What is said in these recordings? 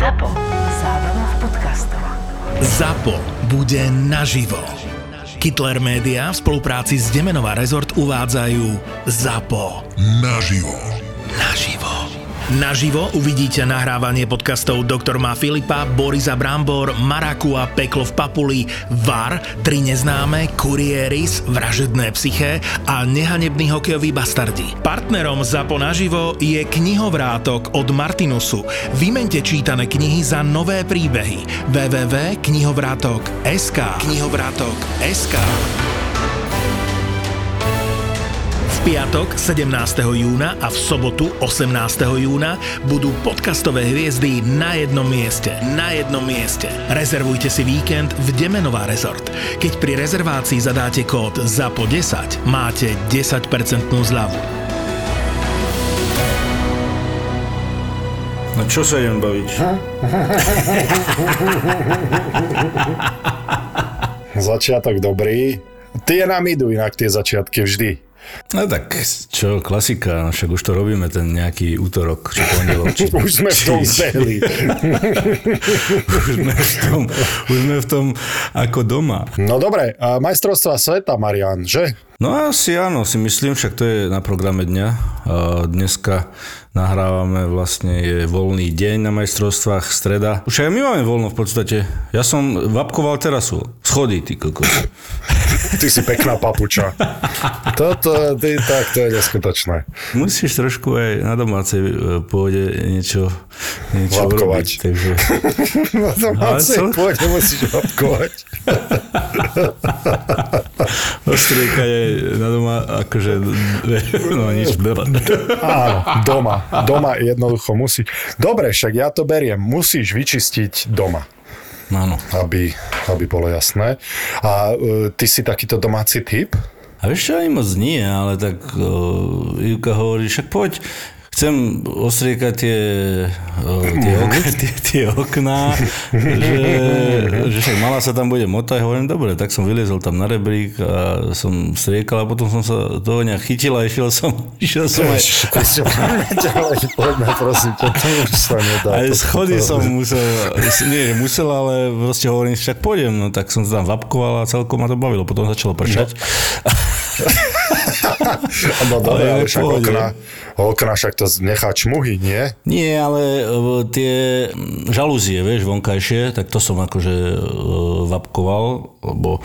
ZAPO. Zábrná v podcastov. ZAPO bude naživo. Kittler Media v spolupráci s Demenová rezort uvádzajú ZAPO. Naživo. Naživo. Naživo uvidíte nahrávanie podcastov Doktor má Filipa, Borisa Brambor, Maraku a Peklo v Papuli, VAR, Tri neznáme, Kurieris, Vražedné psyché a Nehanebný hokejový bastardi. Partnerom ZAPO naživo je knihovrátok od Martinusu. Vymente čítané knihy za nové príbehy. www.knihovrátok.sk Knihovrátok.sk piatok 17. júna a v sobotu 18. júna budú podcastové hviezdy na jednom mieste. Na jednom mieste. Rezervujte si víkend v Demenová rezort. Keď pri rezervácii zadáte kód ZAPO10, máte 10% zľavu. No čo sa idem baviť? Začiatok dobrý. Tie nám idú inak tie začiatky vždy. No tak, čo, klasika, no však už to robíme ten nejaký útorok, či pondelok, či... Už sme v tom zbehli. už, sme v tom, už sme v tom ako doma. No dobre, majstrovstva sveta, Marian, že? No asi áno, si myslím, však to je na programe dňa. Dneska nahrávame vlastne, je voľný deň na majstrovstvách, streda. Už aj my máme voľno v podstate. Ja som vapkoval terasu. Schody, ty kokos. Ty si pekná papuča. Toto, ty, tak, to je neskutočné. Musíš trošku aj na domácej e, pôde niečo, niečo Vapkovať. urobiť. Takže... No to Ale co? pôjde, musíš vapkovať. Ostrieka je na doma, akože, no nič, bela. Áno, doma. Doma jednoducho musí. Dobre, však ja to beriem. Musíš vyčistiť doma. Áno. aby, aby bolo jasné. A e, ty si takýto domáci typ? A vieš čo, ani moc nie, ale tak uh, Ivka hovorí, však poď, chcem ostriekať tie, uh, tie, ok, tie, tie okná, že, že však mala sa tam bude motať, hovorím, dobre, tak som vyliezol tam na rebrík a som striekal a potom som sa toho nejak chytil a išiel som, išiel som aj, aj schody som musel, nie, že musel, ale proste hovorím, však pôjdem, no tak som sa tam vapkoval a celkom ma to bavilo, potom začalo pršať. No dobre, Ale ale však pohode. okna, okna však to nechá čmuhy, nie? Nie, ale e, tie mm, žalúzie, vieš, vonkajšie, tak to som akože e, vapkoval, lebo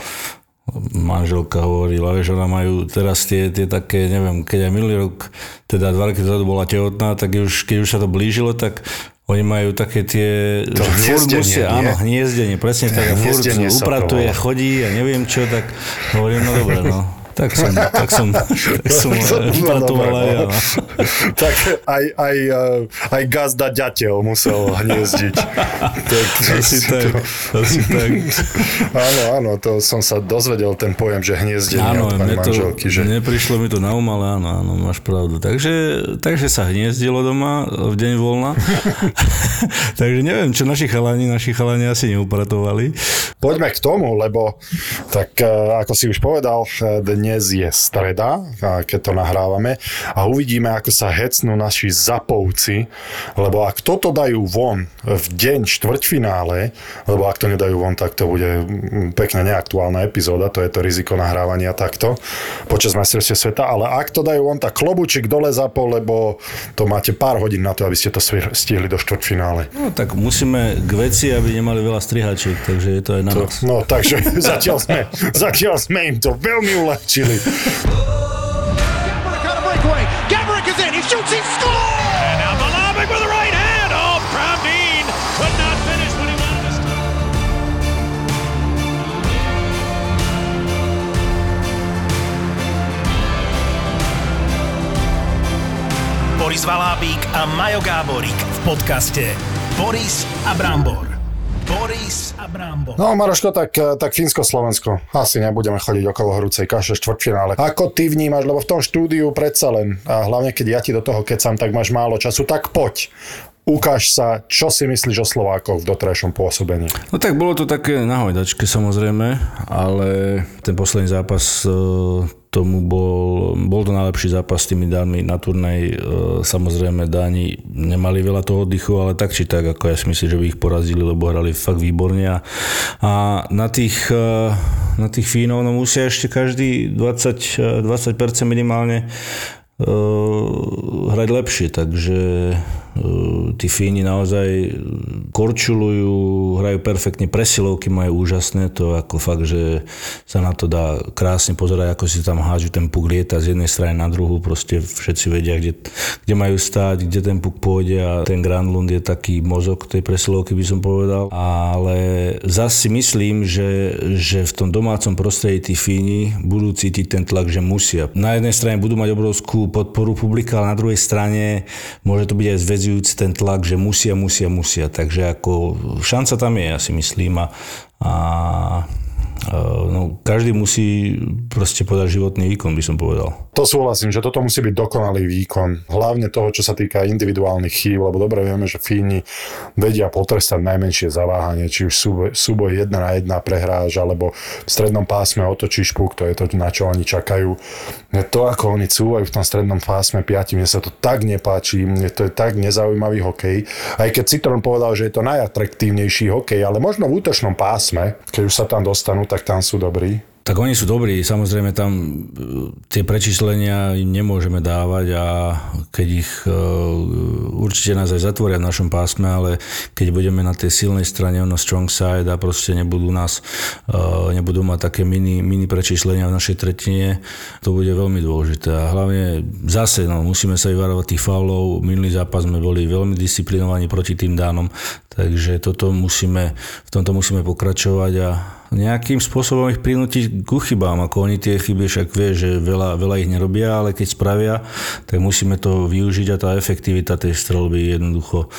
manželka hovorila, vieš, ona majú teraz tie, tie také, neviem, keď aj minulý rok, teda dva roky dozadu bola tehotná, tak už, keď už sa to blížilo, tak oni majú také tie... To že furt hniezdenie, musia, nie? áno, hniezdenie, presne tak. Furt Hniezdenie to upratuje, chodí a neviem čo, tak hovorím, no dobre, no. Tak som, tak som, tak som No, upratoval dobre, aj ja. no. no. tak aj, aj, eh, aj gazda ďateľ musel hniezdiť. tak, Asi tak, asi tak. Áno, áno, to som sa dozvedel ten pojem, že hniezdenie Áno, od pani to, manželky. Že... neprišlo mi to na um, ale áno, áno, máš pravdu. Takže, takže sa hniezdilo doma v deň voľna. takže neviem, čo naši chalani, naši chalani asi neupratovali. Poďme k tomu, lebo tak eh, ako si už povedal, eh, dnes je streda, keď to nahrávame a uvidíme, ako sa hecnú naši zapovci, lebo ak toto dajú von v deň štvrťfinále, lebo ak to nedajú von, tak to bude pekne neaktuálna epizóda, to je to riziko nahrávania takto počas majstrovstiev sveta, ale ak to dajú von, tak klobučík dole zapo, lebo to máte pár hodín na to, aby ste to stihli do štvrťfinále. No tak musíme k veci, aby nemali veľa strihačiek, takže je to aj na nás. No, takže zatiaľ sme, zatiaľ sme im to veľmi uľahčili. Shoots. He scores. And now Malavik with the right hand. Oh, Pravdeen could not finish what he wanted to stop. Boris Valábík a Majo Gáborík v podcaste Boris a Brambor. Boris a Brambor. No, Maroško, tak, tak Fínsko-Slovensko. Asi nebudeme chodiť okolo horúcej kaše štvrťfinále. Ako ty vnímaš, lebo v tom štúdiu predsa len, a hlavne keď ja ti do toho kecam, tak máš málo času, tak poď. Ukáž sa, čo si myslíš o Slovákoch v doterajšom pôsobení. No tak bolo to také na hojdačke samozrejme, ale ten posledný zápas e, tomu bol, bol to najlepší zápas s tými dánmi na turnej. E, samozrejme Dáni nemali veľa toho oddychu, ale tak či tak, ako ja si myslím, že by ich porazili, lebo hrali fakt výborne. A na tých, e, na tých Fínov no musia ešte každý 20, 20% minimálne hrať lepšie, takže tí Fíni naozaj korčulujú, hrajú perfektne, presilovky majú úžasné, to ako fakt, že sa na to dá krásne pozerať, ako si tam hádžu, ten puk lieta z jednej strany na druhú, proste všetci vedia, kde, kde majú stáť, kde ten puk pôjde a ten Grandlund je taký mozog tej presilovky, by som povedal. Ale zase si myslím, že, že v tom domácom prostredí tí Fíni budú cítiť ten tlak, že musia. Na jednej strane budú mať obrovskú podporu publika, ale na druhej strane môže to byť aj zväz zväzujúci ten tlak, že musia, musia, musia. Takže ako šanca tam je, ja si myslím. A, a no, každý musí proste podať životný výkon, by som povedal. To súhlasím, že toto musí byť dokonalý výkon. Hlavne toho, čo sa týka individuálnych chýb, lebo dobre vieme, že Fíni vedia potrestať najmenšie zaváhanie, či už súboj jedna na jedna prehráš, alebo v strednom pásme otočíš puk, to je to, na čo oni čakajú. To, ako oni cúvajú v tom strednom pásme 5, mne sa to tak nepáči, mne to je tak nezaujímavý hokej. Aj keď Citron povedal, že je to najatraktívnejší hokej, ale možno v útočnom pásme, keď už sa tam dostanú, tak tam sú dobrí. Tak oni sú dobrí, samozrejme tam e, tie prečíslenia im nemôžeme dávať a keď ich e, určite nás aj zatvoria v našom pásme, ale keď budeme na tej silnej strane, ono strong side a proste nebudú nás, e, nebudú mať také mini, mini prečíslenia v našej tretine, to bude veľmi dôležité. A hlavne zase no, musíme sa vyvarovať tých faulov. Minulý zápas sme boli veľmi disciplinovaní proti tým dánom, takže toto musíme, v tomto musíme pokračovať a nejakým spôsobom ich prinútiť k chybám, ako oni tie chyby však vie, že veľa, veľa ich nerobia, ale keď spravia, tak musíme to využiť a tá efektivita tej strelby jednoducho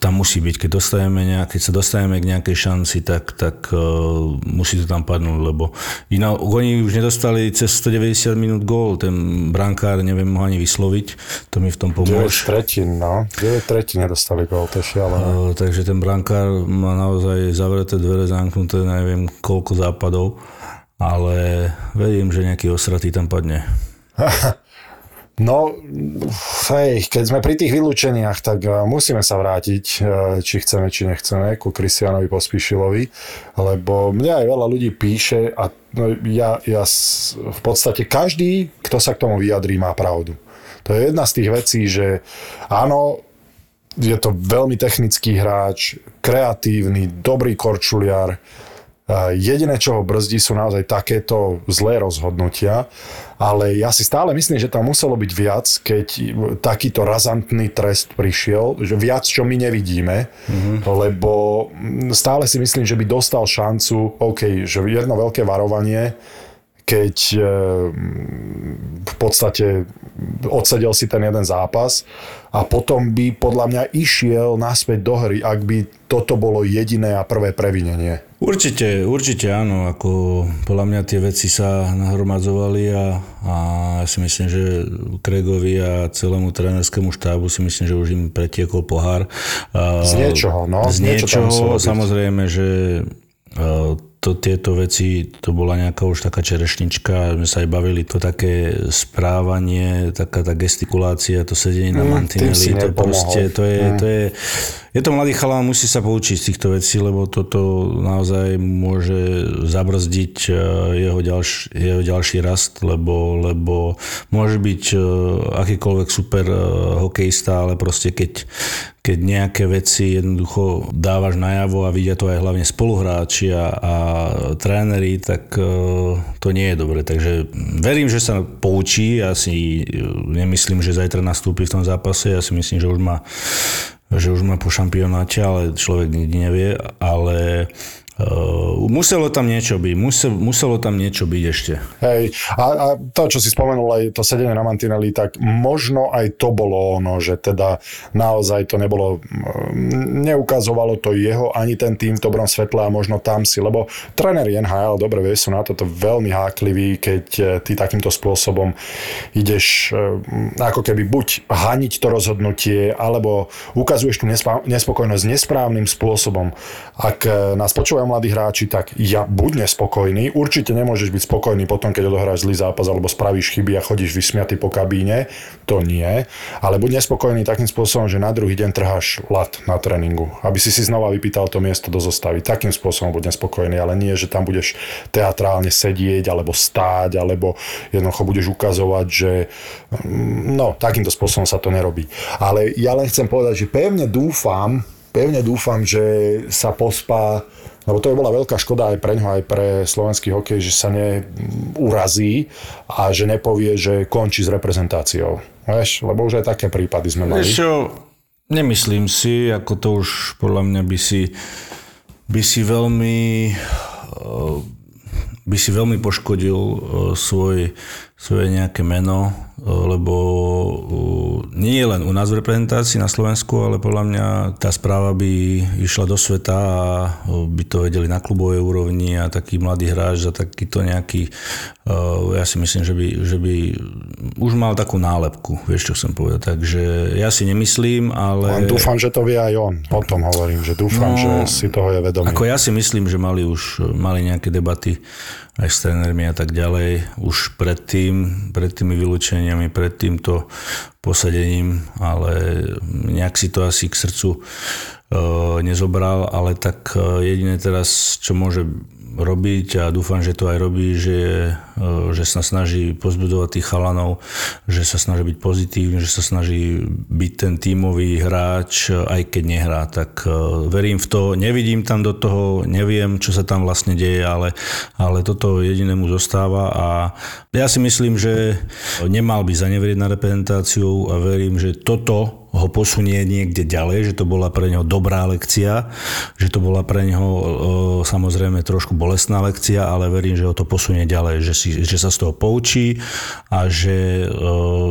tam musí byť. Keď, dostaneme nejak, keď sa dostaneme k nejakej šanci, tak, tak uh, musí to tam padnúť, lebo iná, oni už nedostali cez 190 minút gól, ten brankár neviem ho ani vysloviť, to mi v tom pomôže. 9 tretín, no. 9 tretín nedostali gól, to je šialené. Uh, takže ten brankár má naozaj zavreté dvere, zamknuté neviem koľko západov, ale vedím, že nejaký osratý tam padne. No, hej, keď sme pri tých vylúčeniach, tak uh, musíme sa vrátiť, uh, či chceme, či nechceme, ku Kristianovi Pospíšilovi, lebo mňa aj veľa ľudí píše a no, ja, ja v podstate každý, kto sa k tomu vyjadrí, má pravdu. To je jedna z tých vecí, že áno, je to veľmi technický hráč, kreatívny, dobrý korčuliar, Jediné, čo ho brzdí, sú naozaj takéto zlé rozhodnutia, ale ja si stále myslím, že tam muselo byť viac, keď takýto razantný trest prišiel, že viac, čo my nevidíme, mm-hmm. lebo stále si myslím, že by dostal šancu, OK, že jedno veľké varovanie, keď eh, v podstate odsedel si ten jeden zápas a potom by podľa mňa išiel naspäť do hry, ak by toto bolo jediné a prvé previnenie. Určite, určite áno, ako podľa mňa tie veci sa nahromadzovali a, a ja si myslím, že Kregovi a celému trénerskému štábu si myslím, že už im pretiekol pohár. Z niečoho, no. Z niečoho, samozrejme, že to, tieto veci, to bola nejaká už taká čerešnička, sme sa aj bavili, to také správanie, taká tá gestikulácia, to sedenie na mm, mantineli, to proste, to je, mm. to je, je to mladý chalán, musí sa poučiť z týchto vecí, lebo toto naozaj môže zabrzdiť e, jeho, ďalš, jeho ďalší rast, lebo, lebo môže byť e, akýkoľvek super e, hokejista, ale proste keď, keď nejaké veci jednoducho dávaš najavo a vidia to aj hlavne spoluhráči a, a tréneri, tak uh, to nie je dobre. Takže verím, že sa poučí. Ja si nemyslím, že zajtra nastúpi v tom zápase. Ja si myslím, že už má že už má po šampionáte, ale človek nikdy nevie, ale muselo tam niečo byť, musel, muselo tam niečo byť ešte. Hej, a, a to, čo si spomenul, aj to sedenie na mantineli, tak možno aj to bolo ono, že teda naozaj to nebolo, mm, neukazovalo to jeho ani ten tým v dobrom svetle a možno tam si, lebo tréneri NHL, dobre vieš, sú na toto veľmi hákliví, keď e, ty takýmto spôsobom ideš e, ako keby buď haniť to rozhodnutie, alebo ukazuješ tú nespokojnosť nesprávnym spôsobom. Ak e, nás počúvajú mladí hráči, tak ja buď nespokojný, určite nemôžeš byť spokojný potom, keď odohráš zlý zápas alebo spravíš chyby a chodíš vysmiatý po kabíne, to nie, ale buď nespokojný takým spôsobom, že na druhý deň trháš lat na tréningu, aby si si znova vypýtal to miesto do zostavy. Takým spôsobom buď nespokojný, ale nie, že tam budeš teatrálne sedieť alebo stáť, alebo jednoducho budeš ukazovať, že mm, no, takýmto spôsobom sa to nerobí. Ale ja len chcem povedať, že pevne dúfam, pevne dúfam, že sa pospá lebo to by bola veľká škoda aj pre ňo, aj pre slovenský hokej, že sa neurazí a že nepovie, že končí s reprezentáciou. Vieš, lebo už aj také prípady sme mali. Čo, nemyslím si, ako to už podľa mňa by si, by si veľmi eh, by si veľmi poškodil eh, svoj, svoje nejaké meno, lebo nie len u nás v reprezentácii na Slovensku, ale podľa mňa tá správa by išla do sveta a by to vedeli na klubovej úrovni a taký mladý hráč za takýto nejaký, ja si myslím, že by, že by už mal takú nálepku, vieš čo chcem povedať. Takže ja si nemyslím, ale... Len dúfam, že to vie aj on. O tom hovorím, že dúfam, No, že si toho je vedomý. Ako ja si myslím, že mali už mali nejaké debaty aj s trénermi a tak ďalej, už predtým, pred tými vylúčeniami, pred týmto posadením, ale nejak si to asi k srdcu e, nezobral, ale tak e, jediné teraz, čo môže robiť a dúfam, že to aj robí, že, e, že sa snaží pozbudovať tých chalanov, že sa snaží byť pozitívny, že sa snaží byť ten tímový hráč, aj keď nehrá. Tak e, verím v to, nevidím tam do toho, neviem, čo sa tam vlastne deje, ale, ale toto jedinému zostáva a ja si myslím, že nemal by zanevrieť na reprezentáciu a verím, že toto ho posunie niekde ďalej, že to bola pre neho dobrá lekcia, že to bola pre neho e, samozrejme trošku bolestná lekcia, ale verím, že ho to posunie ďalej, že, si, že sa z toho poučí a že e,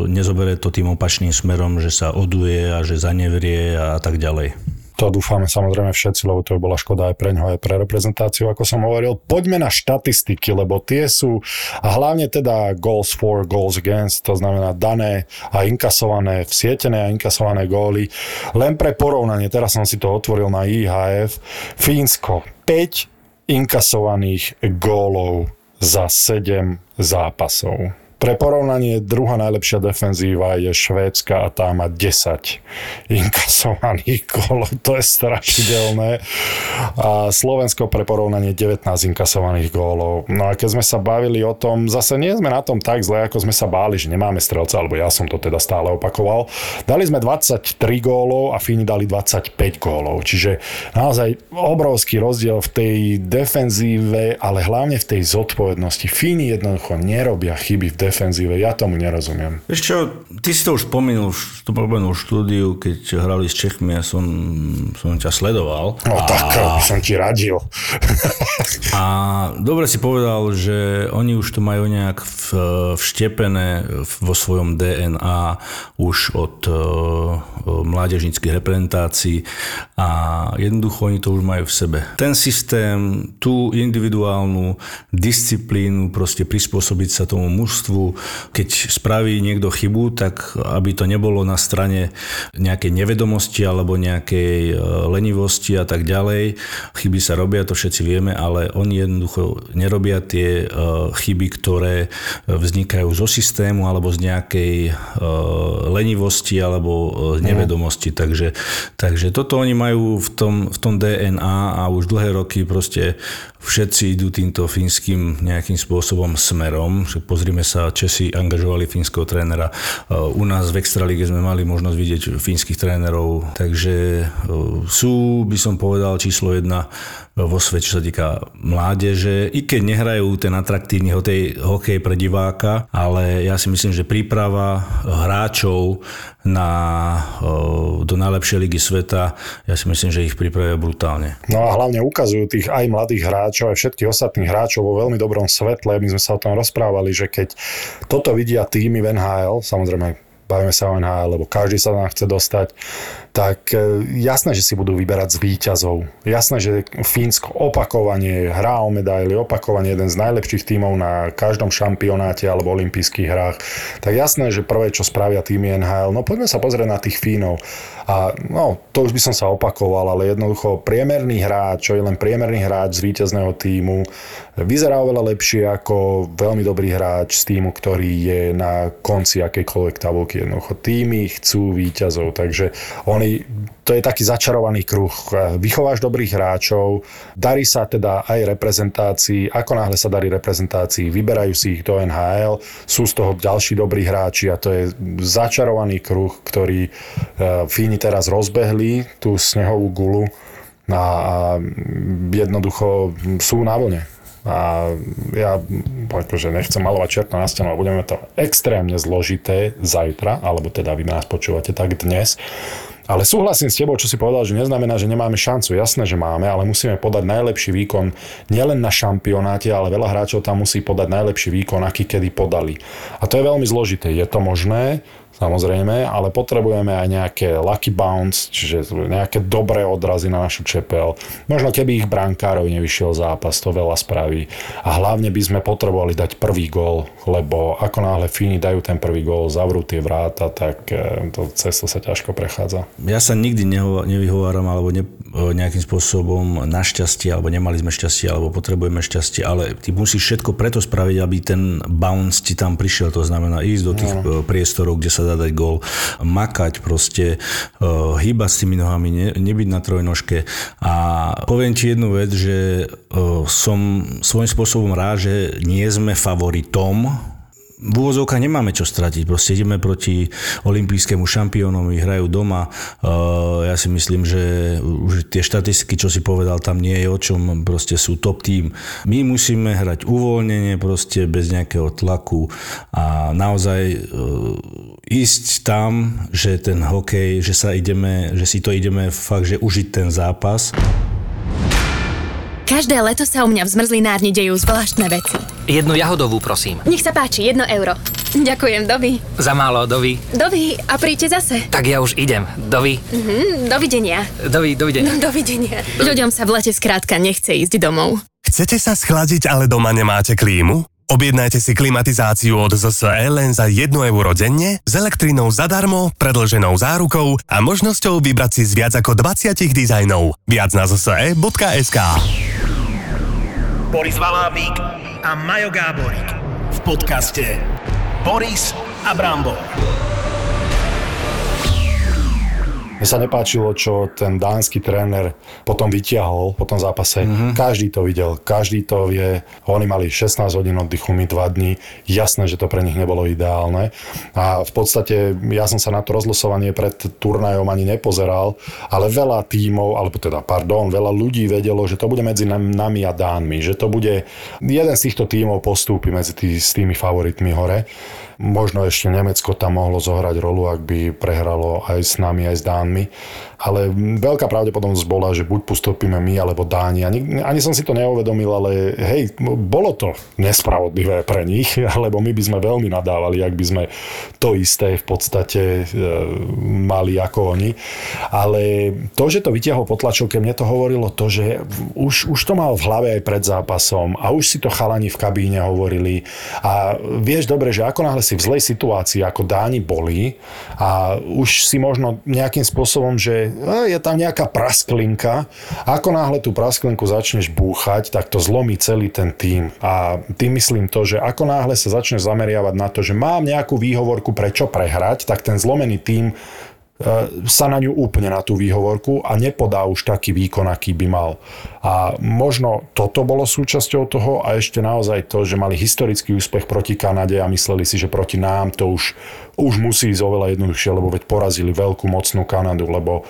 nezoberie to tým opačným smerom, že sa oduje a že zanevrie a tak ďalej. To dúfame samozrejme všetci, lebo to by bola škoda aj pre ňoho, aj pre reprezentáciu, ako som hovoril. Poďme na štatistiky, lebo tie sú, a hlavne teda goals for, goals against, to znamená dané a inkasované, vsietené a inkasované góly. Len pre porovnanie, teraz som si to otvoril na IHF, Fínsko 5 inkasovaných gólov za 7 zápasov. Pre porovnanie druhá najlepšia defenzíva je Švédska a tá má 10 inkasovaných gólov. To je strašidelné. A Slovensko pre porovnanie 19 inkasovaných gólov. No a keď sme sa bavili o tom, zase nie sme na tom tak zle, ako sme sa báli, že nemáme strelca, alebo ja som to teda stále opakoval. Dali sme 23 gólov a Fíni dali 25 gólov. Čiže naozaj obrovský rozdiel v tej defenzíve, ale hlavne v tej zodpovednosti. Fíni jednoducho nerobia chyby v defenzíve. Ja tomu nerozumiem. Vieš čo, ty si to už spomenul, spomenul v štúdiu, keď hrali s Čechmi a som, som ťa sledoval. No a, tak by som ti radil. a dobre si povedal, že oni už to majú nejak v, vštepené vo svojom DNA už od uh, mládežníckých reprezentácií a jednoducho oni to už majú v sebe. Ten systém, tú individuálnu disciplínu, proste prispôsobiť sa tomu mužstvu, keď spraví niekto chybu, tak aby to nebolo na strane nejakej nevedomosti alebo nejakej e, lenivosti a tak ďalej. Chyby sa robia, to všetci vieme, ale oni jednoducho nerobia tie e, chyby, ktoré vznikajú zo systému alebo z nejakej e, lenivosti alebo z nevedomosti. Takže, takže toto oni majú v tom, v tom DNA a už dlhé roky proste všetci idú týmto fínskym nejakým spôsobom smerom. Pozrime sa, Česi angažovali fínskeho trénera. U nás v Extralíge sme mali možnosť vidieť fínskych trénerov, takže sú, by som povedal, číslo jedna vo svete, čo sa týka mládeže, i keď nehrajú ten atraktívny hokej, hokej pre diváka, ale ja si myslím, že príprava hráčov na, do najlepšej ligy sveta, ja si myslím, že ich pripravia brutálne. No a hlavne ukazujú tých aj mladých hráčov, aj všetkých ostatných hráčov vo veľmi dobrom svetle. My sme sa o tom rozprávali, že keď toto vidia týmy v NHL, samozrejme bavíme sa o NHL, lebo každý sa nám chce dostať, tak e, jasné, že si budú vyberať z výťazov. Jasné, že Fínsko opakovanie hrá o medaily, opakovanie jeden z najlepších tímov na každom šampionáte alebo olympijských hrách. Tak jasné, že prvé, čo spravia týmy NHL, no poďme sa pozrieť na tých Fínov. A no, to už by som sa opakoval, ale jednoducho priemerný hráč, čo je len priemerný hráč z víťazného týmu, vyzerá oveľa lepšie ako veľmi dobrý hráč z týmu, ktorý je na konci akejkoľvek tabulky. Jednoducho týmy chcú víťazov, takže oni to je taký začarovaný kruh. Vychováš dobrých hráčov, darí sa teda aj reprezentácii, ako náhle sa darí reprezentácii, vyberajú si ich do NHL, sú z toho ďalší dobrí hráči a to je začarovaný kruh, ktorý e, Fíni teraz rozbehli, tú snehovú gulu a jednoducho sú na vlne. A ja akože nechcem malovať čerto na stenu, budeme to extrémne zložité zajtra, alebo teda vy nás počúvate tak dnes. Ale súhlasím s tebou, čo si povedal, že neznamená, že nemáme šancu. Jasné, že máme, ale musíme podať najlepší výkon nielen na šampionáte, ale veľa hráčov tam musí podať najlepší výkon, aký kedy podali. A to je veľmi zložité. Je to možné, samozrejme, ale potrebujeme aj nejaké lucky bounce, čiže nejaké dobré odrazy na našu čepel. Možno keby ich brankárov nevyšiel zápas, to veľa spraví. A hlavne by sme potrebovali dať prvý gól, lebo ako náhle Fíni dajú ten prvý gól, zavrú tie vráta, tak eh, to cesto sa ťažko prechádza. Ja sa nikdy nevyhováram alebo ne, eh, nejakým spôsobom na šťastie, alebo nemali sme šťastie, alebo potrebujeme šťastie, ale ty musíš všetko preto spraviť, aby ten bounce ti tam prišiel, to znamená ísť do tých no. priestorov, kde sa dá dať gól, makať proste, uh, hýbať s tými nohami, ne, nebyť na trojnožke. A poviem ti jednu vec, že uh, som svojím spôsobom rád, že nie sme favoritom v úvozovkách nemáme čo stratiť. Proste ideme proti olympijskému šampiónovi, hrajú doma. Uh, ja si myslím, že už tie štatistiky, čo si povedal, tam nie je o čom. Proste sú top tým. My musíme hrať uvoľnenie, proste bez nejakého tlaku a naozaj uh, ísť tam, že ten hokej, že sa ideme, že si to ideme fakt, že užiť ten zápas. Každé leto sa u mňa v zmrzlinárni dejú zvláštne veci. Jednu jahodovú, prosím. Nech sa páči, jedno euro. Ďakujem, dovi. Za málo, dovi. Dovi, a príďte zase. Tak ja už idem. Dovi. Mhm, dovidenia. Dovi, dovidenia. No, dovidenia. Ľuďom sa v lete skrátka nechce ísť domov. Chcete sa schladiť, ale doma nemáte klímu? Objednajte si klimatizáciu od ZSE len za 1 euro denne, s elektrinou zadarmo, predlženou zárukou a možnosťou vybrať si z viac ako 20 dizajnov. Viac na zse.sk Boris Valábík a Majo Gáborík v podcaste Boris a Brambor. Mne sa nepáčilo, čo ten dánsky tréner potom vytiahol po tom zápase. Mm-hmm. Každý to videl, každý to vie. Oni mali 16 hodín oddychu, my 2 dní. Jasné, že to pre nich nebolo ideálne. A v podstate ja som sa na to rozlosovanie pred turnajom ani nepozeral, ale veľa tímov, alebo teda, pardon, veľa ľudí vedelo, že to bude medzi nami a Dánmi, že to bude jeden z týchto tímov postúpi medzi tý, s tými favoritmi hore. Možno ešte Nemecko tam mohlo zohrať rolu, ak by prehralo aj s nami, aj s Dánmi. Ale veľká pravdepodobnosť bola, že buď postupíme my, alebo Dáni. Ani, ani som si to neuvedomil, ale hej, bolo to nespravodlivé pre nich, lebo my by sme veľmi nadávali, ak by sme to isté v podstate e, mali ako oni. Ale to, že to vytiahol po tlačovke, mne to hovorilo to, že už, už to mal v hlave aj pred zápasom a už si to chalani v kabíne hovorili. A vieš dobre, že ako náhle si v zlej situácii, ako Dáni boli a už si možno nejakým spôsobom, že je tam nejaká prasklinka, ako náhle tú prasklinku začneš búchať, tak to zlomí celý ten tým. A tým myslím to, že ako náhle sa začneš zameriavať na to, že mám nejakú výhovorku, prečo prehrať, tak ten zlomený tým sa na ňu úplne na tú výhovorku a nepodá už taký výkon, aký by mal. A možno toto bolo súčasťou toho a ešte naozaj to, že mali historický úspech proti Kanade a mysleli si, že proti nám to už, už musí ísť oveľa jednoduchšie, lebo veď porazili veľkú mocnú Kanadu, lebo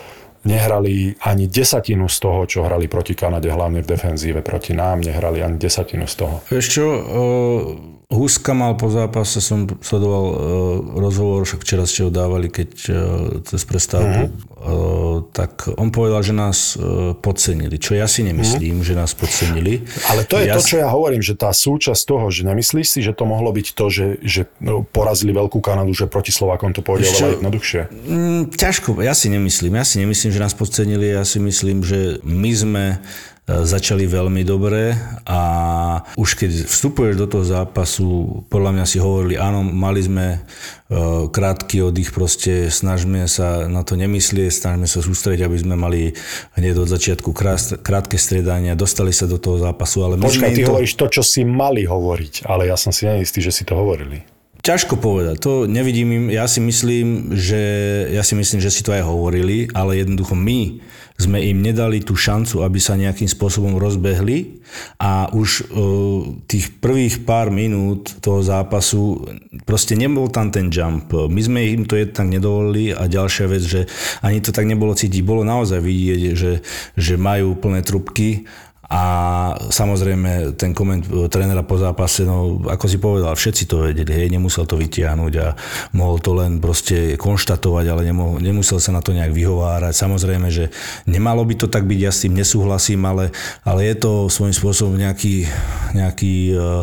nehrali ani desatinu z toho, čo hrali proti Kanade, hlavne v defenzíve proti nám, nehrali ani desatinu z toho. Vieš čo, uh, Huska mal po zápase, som sledoval uh, rozhovor, však včera ste ho dávali, keď uh, cez prestávku, uh-huh. Tak on povedal, že nás uh, podcenili, čo ja si nemyslím, uh-huh. že nás podcenili. Ale to je ja to, čo ja hovorím, že tá súčasť toho, že nemyslíš si, že to mohlo byť to, že, že no, porazili Veľkú Kanadu, že proti Slovákom to pôjde oveľa jednoduchšie? Mm, ťažko, ja si nemyslím. Ja si nemyslím, že nás podcenili, ja si myslím, že my sme začali veľmi dobre a už keď vstupuješ do toho zápasu, podľa mňa si hovorili, áno, mali sme e, krátky oddych, proste snažme sa na to nemyslieť, snažme sa sústrediť, aby sme mali hneď od začiatku krátke striedania, dostali sa do toho zápasu. Ale Počkaj, ty to... hovoríš to, čo si mali hovoriť, ale ja som si neistý, že si to hovorili. Ťažko povedať, to nevidím im. Ja si myslím, že, ja si myslím, že si to aj hovorili, ale jednoducho my sme im nedali tú šancu, aby sa nejakým spôsobom rozbehli a už uh, tých prvých pár minút toho zápasu proste nebol tam ten jump. My sme im to jednak nedovolili a ďalšia vec, že ani to tak nebolo cítiť, bolo naozaj vidieť, že, že majú plné trubky a samozrejme ten koment e, trénera po zápase, no ako si povedal, všetci to vedeli, hej, nemusel to vytiahnuť a mohol to len proste konštatovať, ale nemohol, nemusel sa na to nejak vyhovárať. Samozrejme, že nemalo by to tak byť, ja s tým nesúhlasím, ale, ale je to svojím spôsobom nejaký, nejaký uh,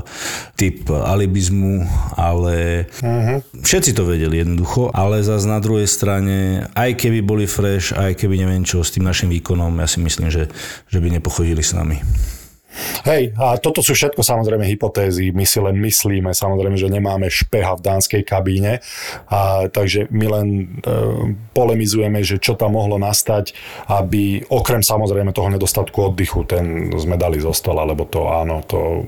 typ alibizmu, ale uh-huh. všetci to vedeli jednoducho, ale zase na druhej strane, aj keby boli fresh, aj keby neviem čo s tým našim výkonom, ja si myslím, že, že by nepochodili s nami. me. Hej, a toto sú všetko samozrejme hypotézy, my si len myslíme, samozrejme, že nemáme špeha v dánskej kabíne, a, takže my len e, polemizujeme, že čo tam mohlo nastať, aby okrem samozrejme toho nedostatku oddychu, ten sme dali zo stola, lebo to áno, to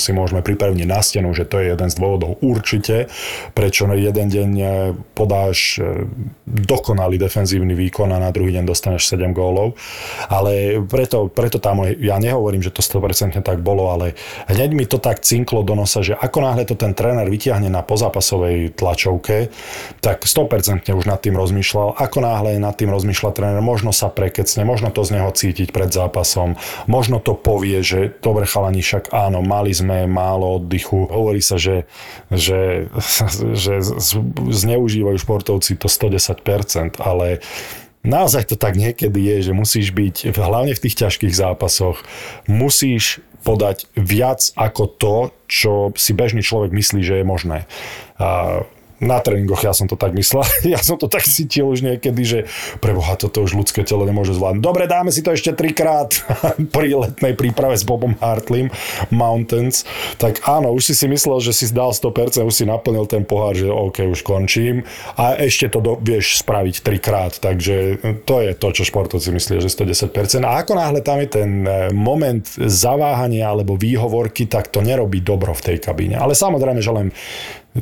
si môžeme pripevniť na stenu, že to je jeden z dôvodov určite, prečo jeden deň e, podáš e, dokonalý defenzívny výkon a na druhý deň dostaneš 7 gólov, ale preto, preto tam ja nehovorím, že to 100% tak bolo, ale hneď mi to tak cinklo do nosa, že ako náhle to ten tréner vyťahne na pozápasovej tlačovke, tak 100% už nad tým rozmýšľal. Ako náhle nad tým rozmýšľa tréner, možno sa prekecne, možno to z neho cítiť pred zápasom, možno to povie, že dobre chalani, však áno, mali sme málo oddychu. Hovorí sa, že, že, že zneužívajú športovci to 110%, ale naozaj to tak niekedy je, že musíš byť, hlavne v tých ťažkých zápasoch, musíš podať viac ako to, čo si bežný človek myslí, že je možné. A na tréningoch ja som to tak myslel. Ja som to tak cítil už niekedy, že preboha, toto už ľudské telo nemôže zvládnuť. Dobre, dáme si to ešte trikrát pri letnej príprave s Bobom Hartlim Mountains. Tak áno, už si si myslel, že si dal 100%, už si naplnil ten pohár, že OK, už končím. A ešte to do, vieš spraviť trikrát. Takže to je to, čo športovci myslia, že 110%. A ako náhle tam je ten e, moment zaváhania alebo výhovorky, tak to nerobí dobro v tej kabíne. Ale samozrejme, že len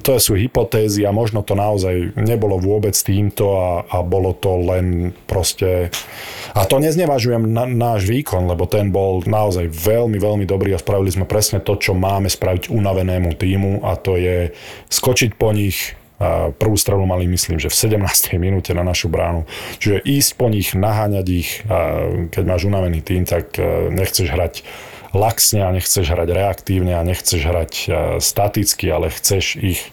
to sú hypotézy a možno to naozaj nebolo vôbec týmto a, a bolo to len proste... A to neznevažujem na, náš výkon, lebo ten bol naozaj veľmi, veľmi dobrý a spravili sme presne to, čo máme spraviť unavenému týmu a to je skočiť po nich, prvú strelu mali, myslím, že v 17. minúte na našu bránu. Čiže ísť po nich, naháňať ich, keď máš unavený tým, tak e, nechceš hrať laxne a nechceš hrať reaktívne a nechceš hrať e, staticky, ale chceš ich e,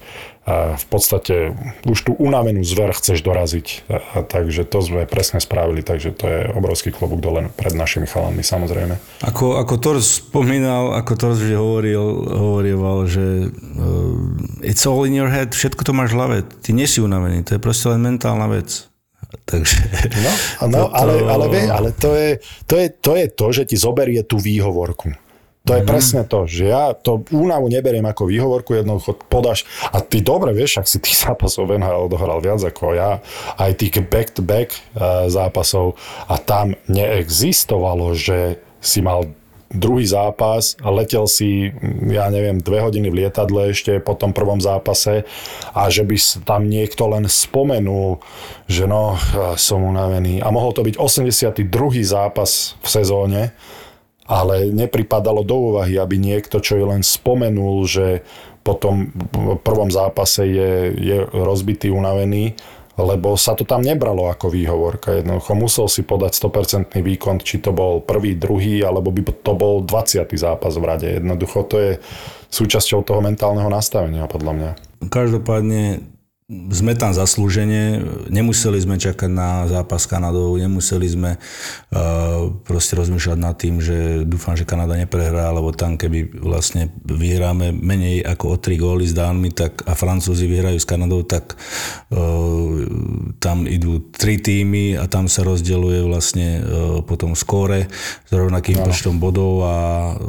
v podstate už tú unavenú zver chceš doraziť. A, takže to sme presne spravili, takže to je obrovský klobúk dole pred našimi chalanmi samozrejme. Ako, ako Thor spomínal, ako Thor vždy hovoril, hovoril, že uh, it's all in your head, všetko to máš v hlave, ty nie si unavený, to je proste len mentálna vec. Takže... No, no toto... ale, ale, vie, ale to, je, to, je, to je to, že ti zoberie tú výhovorku. To je mm-hmm. presne to, že ja to únavu neberiem ako výhovorku, jednoducho podáš a ty dobre vieš, ak si tých zápasov v NHL odohral viac ako ja, aj tých back-to-back uh, zápasov a tam neexistovalo, že si mal druhý zápas a letel si, ja neviem, dve hodiny v lietadle ešte po tom prvom zápase a že by tam niekto len spomenul, že no, som unavený. A mohol to byť 82. zápas v sezóne, ale nepripadalo do úvahy, aby niekto, čo je len spomenul, že po tom prvom zápase je, je rozbitý, unavený, lebo sa to tam nebralo ako výhovorka. Jednoducho musel si podať 100% výkon, či to bol prvý, druhý, alebo by to bol 20. zápas v rade. Jednoducho to je súčasťou toho mentálneho nastavenia, podľa mňa. Každopádne sme tam zaslúžene, nemuseli sme čakať na zápas s Kanadou, nemuseli sme uh, proste rozmýšľať nad tým, že dúfam, že Kanada neprehrá, lebo tam keby vlastne vyhráme menej ako o 3 góly s Dánmi tak, a Francúzi vyhrajú s Kanadou, tak uh, tam idú tri týmy a tam sa rozdeľuje vlastne uh, potom skóre s rovnakým no. počtom bodov. A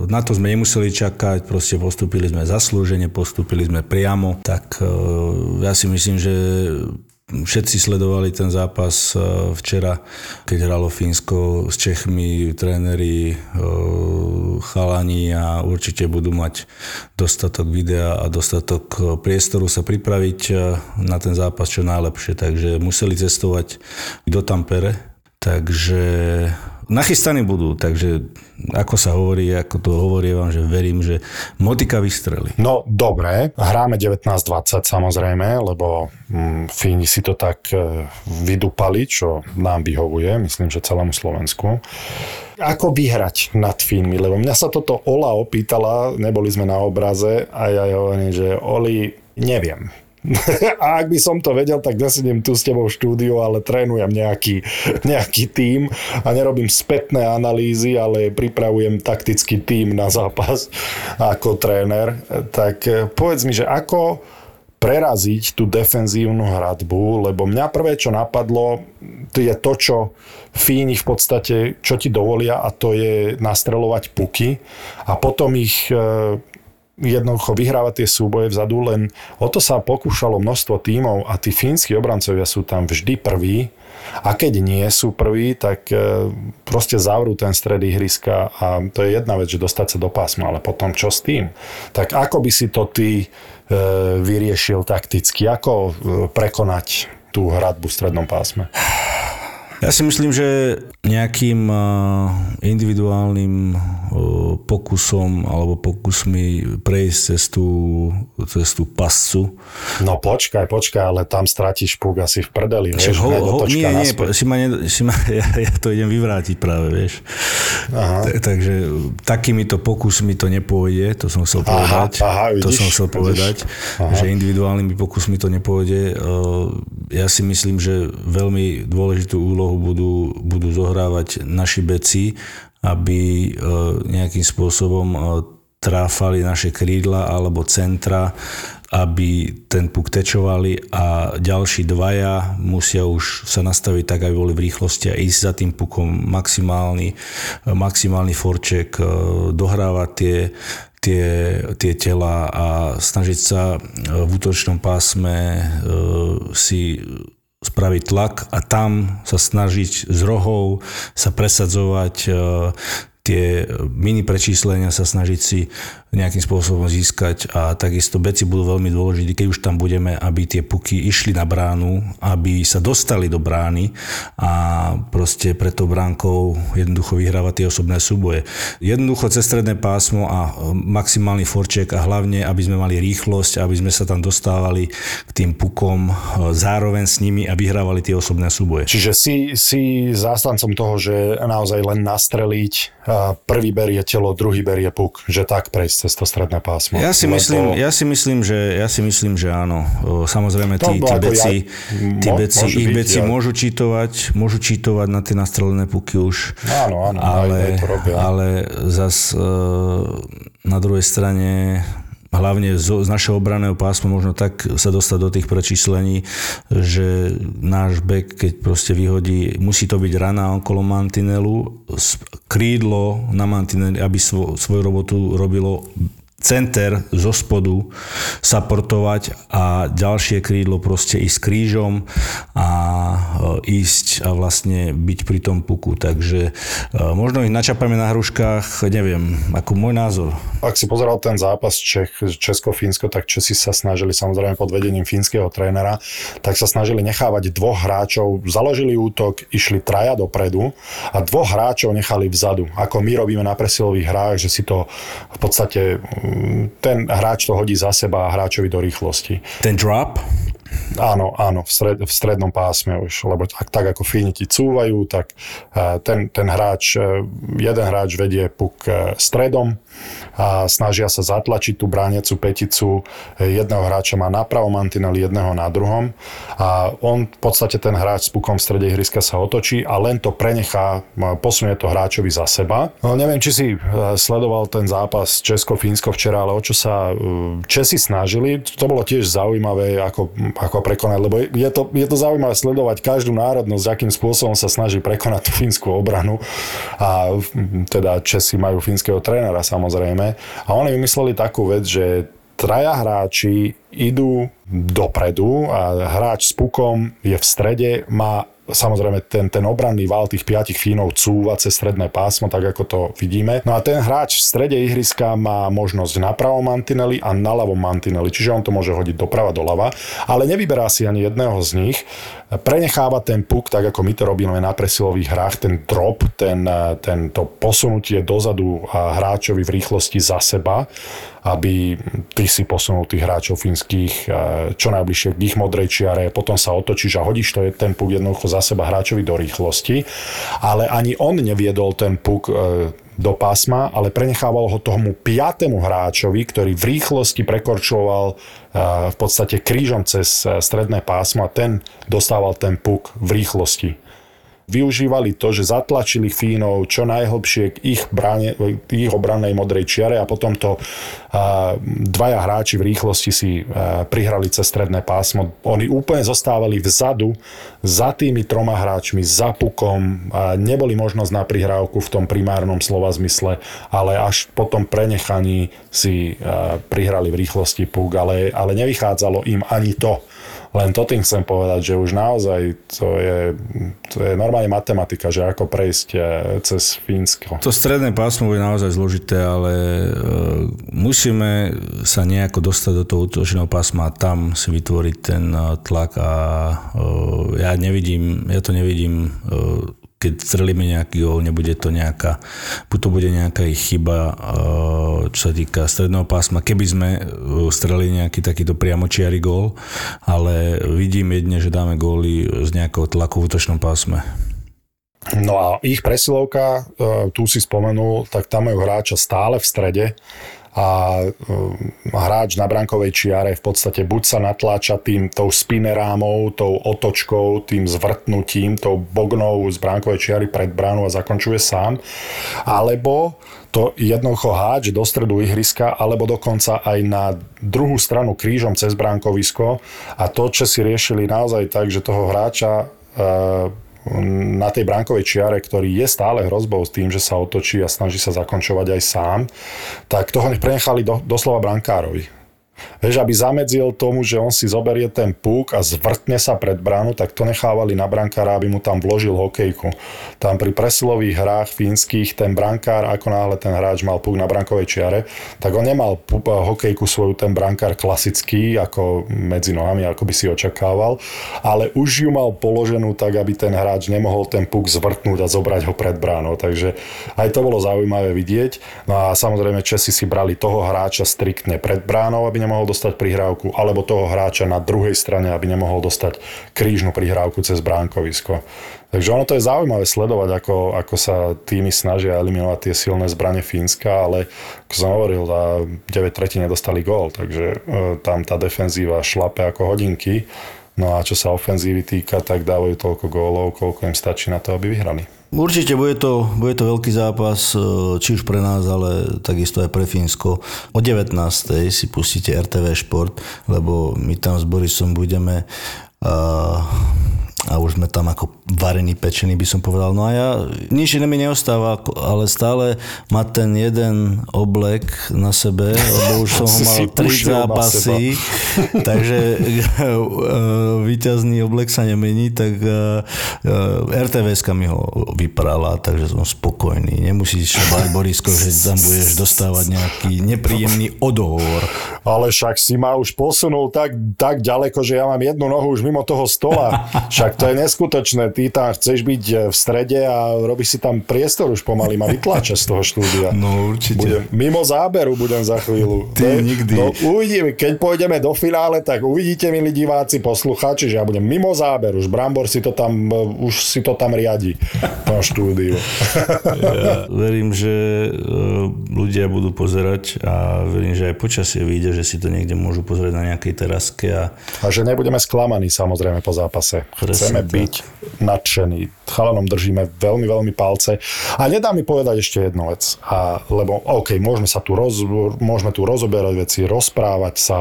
na to sme nemuseli čakať, proste postupili sme zaslúžene, postupili sme priamo, tak uh, ja si myslím, myslím, že všetci sledovali ten zápas e, včera, keď hralo Fínsko s Čechmi, tréneri, e, chalani a určite budú mať dostatok videa a dostatok e, priestoru sa pripraviť na ten zápas čo najlepšie. Takže museli cestovať do Tampere, takže nachystaní budú, takže ako sa hovorí, ako to hovorí vám, že verím, že motika vystrelí. No dobre, hráme 19-20 samozrejme, lebo mm, Fíni si to tak e, vydupali, čo nám vyhovuje, myslím, že celému Slovensku. Ako vyhrať nad Fínmi? Lebo mňa sa toto Ola opýtala, neboli sme na obraze a ja hovorím, že Oli, neviem, a ak by som to vedel, tak nesedím tu s tebou v štúdiu, ale trénujem nejaký, nejaký tím a nerobím spätné analýzy, ale pripravujem taktický tím na zápas ako tréner. Tak eh, povedz mi, že ako preraziť tú defenzívnu hradbu, lebo mňa prvé, čo napadlo, to je to, čo Fíni v podstate, čo ti dovolia a to je nastrelovať puky a potom ich eh, jednoducho vyhrávať tie súboje vzadu, len o to sa pokúšalo množstvo tímov a tí fínsky obrancovia sú tam vždy prví a keď nie sú prví, tak e, proste zavrú ten stred ihriska a to je jedna vec, že dostať sa do pásma, ale potom čo s tým? Tak ako by si to ty e, vyriešil takticky? Ako e, prekonať tú hradbu v strednom pásme? Ja si myslím, že nejakým individuálnym pokusom alebo pokusmi prejsť cez tú, cez tú pascu. No počkaj, počkaj, ale tam stratíš púk asi v prdeli, vieš, ho, ho, nie, nie, si ma, ne, si ma, ja, ja to idem vyvrátiť práve, vieš. Aha. Tak, takže takýmito pokusmi to nepôjde, to som chcel povedať. Aha, vidíš, to som chcel povedať, aha. že individuálnymi pokusmi to nepôjde. Ja si myslím, že veľmi dôležitú úlohu úlohu budú, budú zohrávať naši beci, aby e, nejakým spôsobom e, tráfali naše krídla alebo centra, aby ten puk tečovali a ďalší dvaja musia už sa nastaviť tak, aby boli v rýchlosti a ísť za tým pukom maximálny, maximálny forček, e, dohrávať tie, tie, tie tela a snažiť sa v útočnom pásme si spraviť tlak a tam sa snažiť z rohov sa presadzovať e, tie mini prečíslenia sa snažiť si nejakým spôsobom získať a takisto beci budú veľmi dôležití, keď už tam budeme, aby tie puky išli na bránu, aby sa dostali do brány a proste pred tou bránkou jednoducho vyhrávať tie osobné súboje. Jednoducho cez stredné pásmo a maximálny forček a hlavne, aby sme mali rýchlosť, aby sme sa tam dostávali k tým pukom zároveň s nimi a vyhrávali tie osobné súboje. Čiže si, si zástancom toho, že naozaj len nastreliť, prvý berie telo, druhý berie puk, že tak prejsť cez to stredné pásmo. Ja si, myslím, ja si myslím, že, ja si myslím, že áno. Samozrejme, tí, tí beci, tí beci ich byť, beci ja. môžu čítovať, môžu čítovať na tie nastrelené puky už. Áno, áno, ale, aj, aj to robia. ale zas e, na druhej strane hlavne z, z našeho obraného pásma možno tak sa dostať do tých prečíslení, že náš bek, keď proste vyhodí, musí to byť rana okolo mantinelu, krídlo na mantineli, aby svo, svoju robotu robilo center zo spodu supportovať a ďalšie krídlo proste ísť krížom a e, ísť a vlastne byť pri tom puku. Takže e, možno ich načapame na hruškách, neviem, ako môj názor. Ak si pozeral ten zápas Čech, Česko-Fínsko, tak Česi sa snažili samozrejme pod vedením fínskeho trénera, tak sa snažili nechávať dvoch hráčov, založili útok, išli traja dopredu a dvoch hráčov nechali vzadu. Ako my robíme na presilových hrách, že si to v podstate ten hráč to hodí za seba a hráčovi do rýchlosti. Ten drop? Áno, áno, v, stred, v strednom pásme už, lebo tak, tak ako Fíni ti cúvajú, tak uh, ten, ten hráč, uh, jeden hráč vedie puk uh, stredom a snažia sa zatlačiť tú brániacu peticu. Jedného hráča má na pravom mantineli, jedného na druhom a on v podstate ten hráč s pukom v strede ihriska sa otočí a len to prenechá, posunie to hráčovi za seba. No, neviem, či si sledoval ten zápas Česko-Fínsko včera, ale o čo sa Česi snažili, to bolo tiež zaujímavé, ako ako prekonať, lebo je to, je to zaujímavé sledovať každú národnosť, akým spôsobom sa snaží prekonať tú fínsku obranu. A teda Česi majú fínskeho trénera samozrejme. A oni vymysleli takú vec, že traja hráči idú dopredu a hráč s pukom je v strede, má samozrejme ten, ten obranný val tých piatich Fínov cúva cez stredné pásmo, tak ako to vidíme. No a ten hráč v strede ihriska má možnosť na pravom mantineli a na ľavom mantineli, čiže on to môže hodiť doprava, doľava, ale nevyberá si ani jedného z nich, prenecháva ten puk, tak ako my to robíme na presilových hrách, ten drop, ten, ten to posunutie dozadu a hráčovi v rýchlosti za seba, aby ty si posunul tých hráčov fínskych čo najbližšie k ich modrej čiare, potom sa otočíš a hodíš to je ten puk jednoducho za seba hráčovi do rýchlosti, ale ani on neviedol ten puk do pásma, ale prenechával ho tomu piatému hráčovi, ktorý v rýchlosti prekorčoval e, v podstate krížom cez e, stredné pásmo a ten dostával ten puk v rýchlosti využívali to, že zatlačili Fínov čo najhlbšie k ich, bráne, ich obrannej modrej čiare a potom to dvaja hráči v rýchlosti si prihrali cez stredné pásmo. Oni úplne zostávali vzadu za tými troma hráčmi, za pukom, neboli možnosť na prihrávku v tom primárnom slova zmysle, ale až po tom prenechaní si prihrali v rýchlosti puk, ale, ale nevychádzalo im ani to. Len to tým chcem povedať, že už naozaj to je, to je normálne matematika, že ako prejsť e, cez Fínsko. To stredné pásmo je naozaj zložité, ale e, musíme sa nejako dostať do toho útočného pásma a tam si vytvoriť ten e, tlak a ja nevidím, ja to nevidím keď strelíme nejaký gól, nebude to nejaká, buď to bude nejaká ich chyba, eh, čo sa týka stredného pásma, keby sme eh, strelili nejaký takýto priamočiary gól, ale vidím jedne, že dáme góly z nejakého tlaku v útočnom pásme. No a ich presilovka, eh, tu si spomenul, tak tam majú hráča stále v strede, a um, hráč na brankovej čiare v podstate buď sa natláča tým tou spinerámou, tou otočkou, tým zvrtnutím, tou bognou z brankovej čiary pred bránu a zakončuje sám, alebo to jednoducho háč do stredu ihriska, alebo dokonca aj na druhú stranu krížom cez bránkovisko. A to, čo si riešili naozaj tak, že toho hráča e, na tej bránkovej čiare, ktorý je stále hrozbou s tým, že sa otočí a snaží sa zakončovať aj sám, tak toho nech prenechali do, doslova brankárovi Vieš, aby zamedzil tomu, že on si zoberie ten púk a zvrtne sa pred bránu, tak to nechávali na brankára, aby mu tam vložil hokejku. Tam pri presilových hrách fínskych ten brankár, ako náhle ten hráč mal púk na brankovej čiare, tak on nemal hokejku svoju ten brankár klasický, ako medzi nohami, ako by si očakával, ale už ju mal položenú tak, aby ten hráč nemohol ten púk zvrtnúť a zobrať ho pred bránou. Takže aj to bolo zaujímavé vidieť. No a samozrejme Česi si brali toho hráča striktne pred bránou, aby nemohol nemohol dostať prihrávku, alebo toho hráča na druhej strane, aby nemohol dostať krížnu prihrávku cez bránkovisko. Takže ono to je zaujímavé sledovať, ako, ako sa týmy snažia eliminovať tie silné zbranie Fínska, ale ako som hovoril, za 9 tretí nedostali gól, takže e, tam tá defenzíva šlape ako hodinky. No a čo sa ofenzívy týka, tak dávajú toľko gólov, koľko im stačí na to, aby vyhrali. Určite bude to, bude to veľký zápas, e, či už pre nás, ale takisto aj pre Fínsko. O 19. si pustíte RTV Šport, lebo my tam s Borisom budeme a už sme tam ako varený, pečený by som povedal. No a ja, nič iné mi neostáva, ale stále mať ten jeden oblek na sebe, lebo už som ho mal tri zápasy, takže eh, víťazný oblek sa nemení, tak RTVS mi ho vyprala, takže som spokojný. Nemusíš sa Borisko, že tam budeš dostávať nejaký nepríjemný odohovor. Ale však si ma už posunul tak, tak ďaleko, že ja mám jednu nohu už mimo toho stola. Však to je neskutočné. Ty tam chceš byť v strede a robíš si tam priestor už pomaly ma vytláča z toho štúdia. No, určite. Budem, mimo záberu budem za chvíľu. Ty To- nikdy. No, uvidíme, keď pôjdeme do finále, tak uvidíte, milí diváci, poslucháči, že ja budem mimo záberu. Už Brambor si to tam, e, už si to tam riadi, v tom štúdiu. Ja verím, že e, ľudia budú pozerať a verím, že aj počasie vyjde, že si to niekde môžu pozrieť na nejakej teraske a A že nebudeme sklamaní samozrejme po zápase. Presne Chceme byť nadšení. Chalanom držíme veľmi, veľmi palce. A nedá mi povedať ešte jednu vec. A, lebo OK, môžeme sa tu, roz, môžeme tu rozoberať veci, rozprávať sa.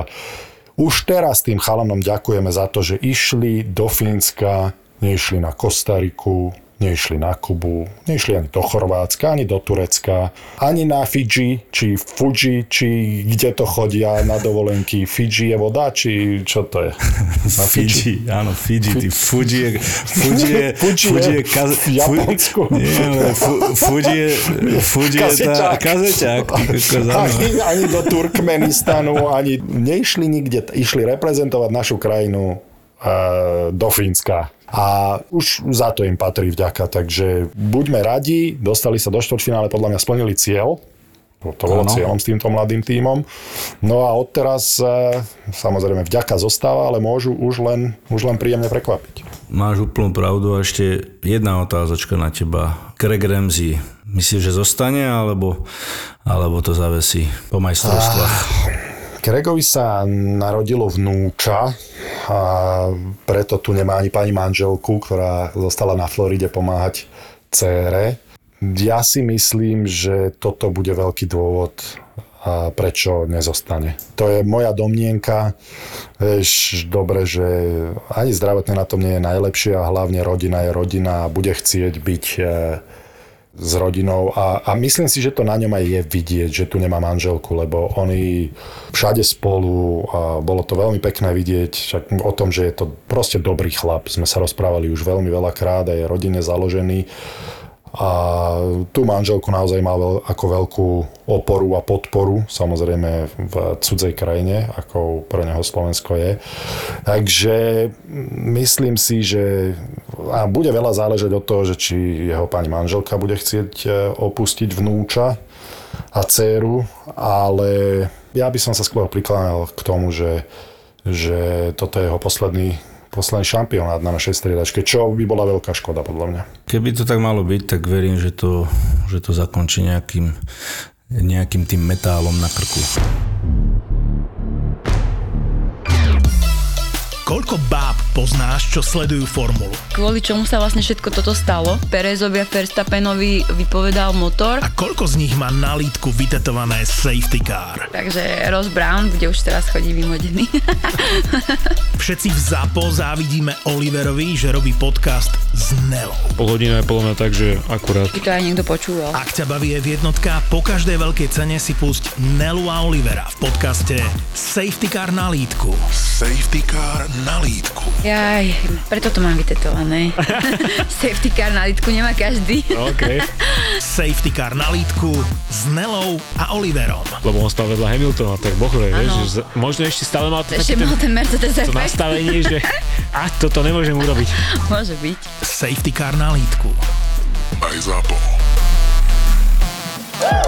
Už teraz tým chalanom ďakujeme za to, že išli do Fínska, neišli na Kostariku, neišli na Kubu, neišli ani do Chorvátska, ani do Turecka, ani na Fidži, či Fuji, či kde to chodia na dovolenky. Fidži je voda, či čo to je? Na Fidži, áno, Fidži, ty Fuji je, Fuji je, Fuji je kaz, v Japonsku. Fu, nie, ale fu, Fuji je, Fuji je tá, Kazeťák. Ani, ani do Turkmenistanu, ani neišli nikde, išli reprezentovať našu krajinu e, do Fínska. A už za to im patrí vďaka, takže buďme radi, dostali sa do štvrťfinále, podľa mňa splnili cieľ, to bolo cieľom s týmto mladým tímom. No a odteraz e, samozrejme vďaka zostáva, ale môžu už len, už len príjemne prekvapiť. Máš úplnú pravdu a ešte jedna otázočka na teba. Craig Ramsey, myslíš, že zostane, alebo, alebo to zavesí po majstrovstvách? Gregovi sa narodilo vnúča a preto tu nemá ani pani manželku, ktorá zostala na Floride pomáhať cére. Ja si myslím, že toto bude veľký dôvod, prečo nezostane. To je moja domnienka. Vieš, dobre, že ani zdravotne na tom nie je najlepšie a hlavne rodina je rodina a bude chcieť byť e, s rodinou a, a myslím si, že to na ňom aj je vidieť, že tu nemá manželku, lebo oni všade spolu a bolo to veľmi pekné vidieť však o tom, že je to proste dobrý chlap. Sme sa rozprávali už veľmi veľakrát a je rodine založený a tú manželku naozaj mal veľ, ako veľkú oporu a podporu, samozrejme v cudzej krajine, ako pre neho Slovensko je. Takže myslím si, že a bude veľa záležať od toho, že či jeho pani manželka bude chcieť e, opustiť vnúča a dceru, ale ja by som sa skôr prikláňal k tomu, že, že toto je jeho posledný posledný šampionát na našej striedačke, čo by bola veľká škoda podľa mňa. Keby to tak malo byť, tak verím, že to, že to zakončí nejakým, nejakým tým metálom na krku. Koľko báb poznáš, čo sledujú formulu? Kvôli čomu sa vlastne všetko toto stalo? Perezovi a Verstappenovi vypovedal motor, A koľko z nich má na lítku vytetované safety car? takže Ross Brown, kde už teraz chodí vymodený. Všetci v ZAPO závidíme Oliverovi, že robí podcast s Nelou. Pol hodina je podľa mňa tak, že akurát. By to aj niekto počúval. Ak ťa baví je jednotka, po každej veľkej cene si pusť Nelu a Olivera v podcaste Safety Car na lítku. Safety Car na lítku. Jaj, preto to mám vytetované. Safety car na litku nemá každý. OK. Safety Car na lítku s Nelou a Oliverom. Lebo on stal vedľa Hamiltona, tak bohre, vieš, že z- možno ešte stále mal Ešte mal ten, ten Mercedes to nastavenie, že a toto nemôžem urobiť. Môže byť. Safety Car na lítku. Aj ZAPO.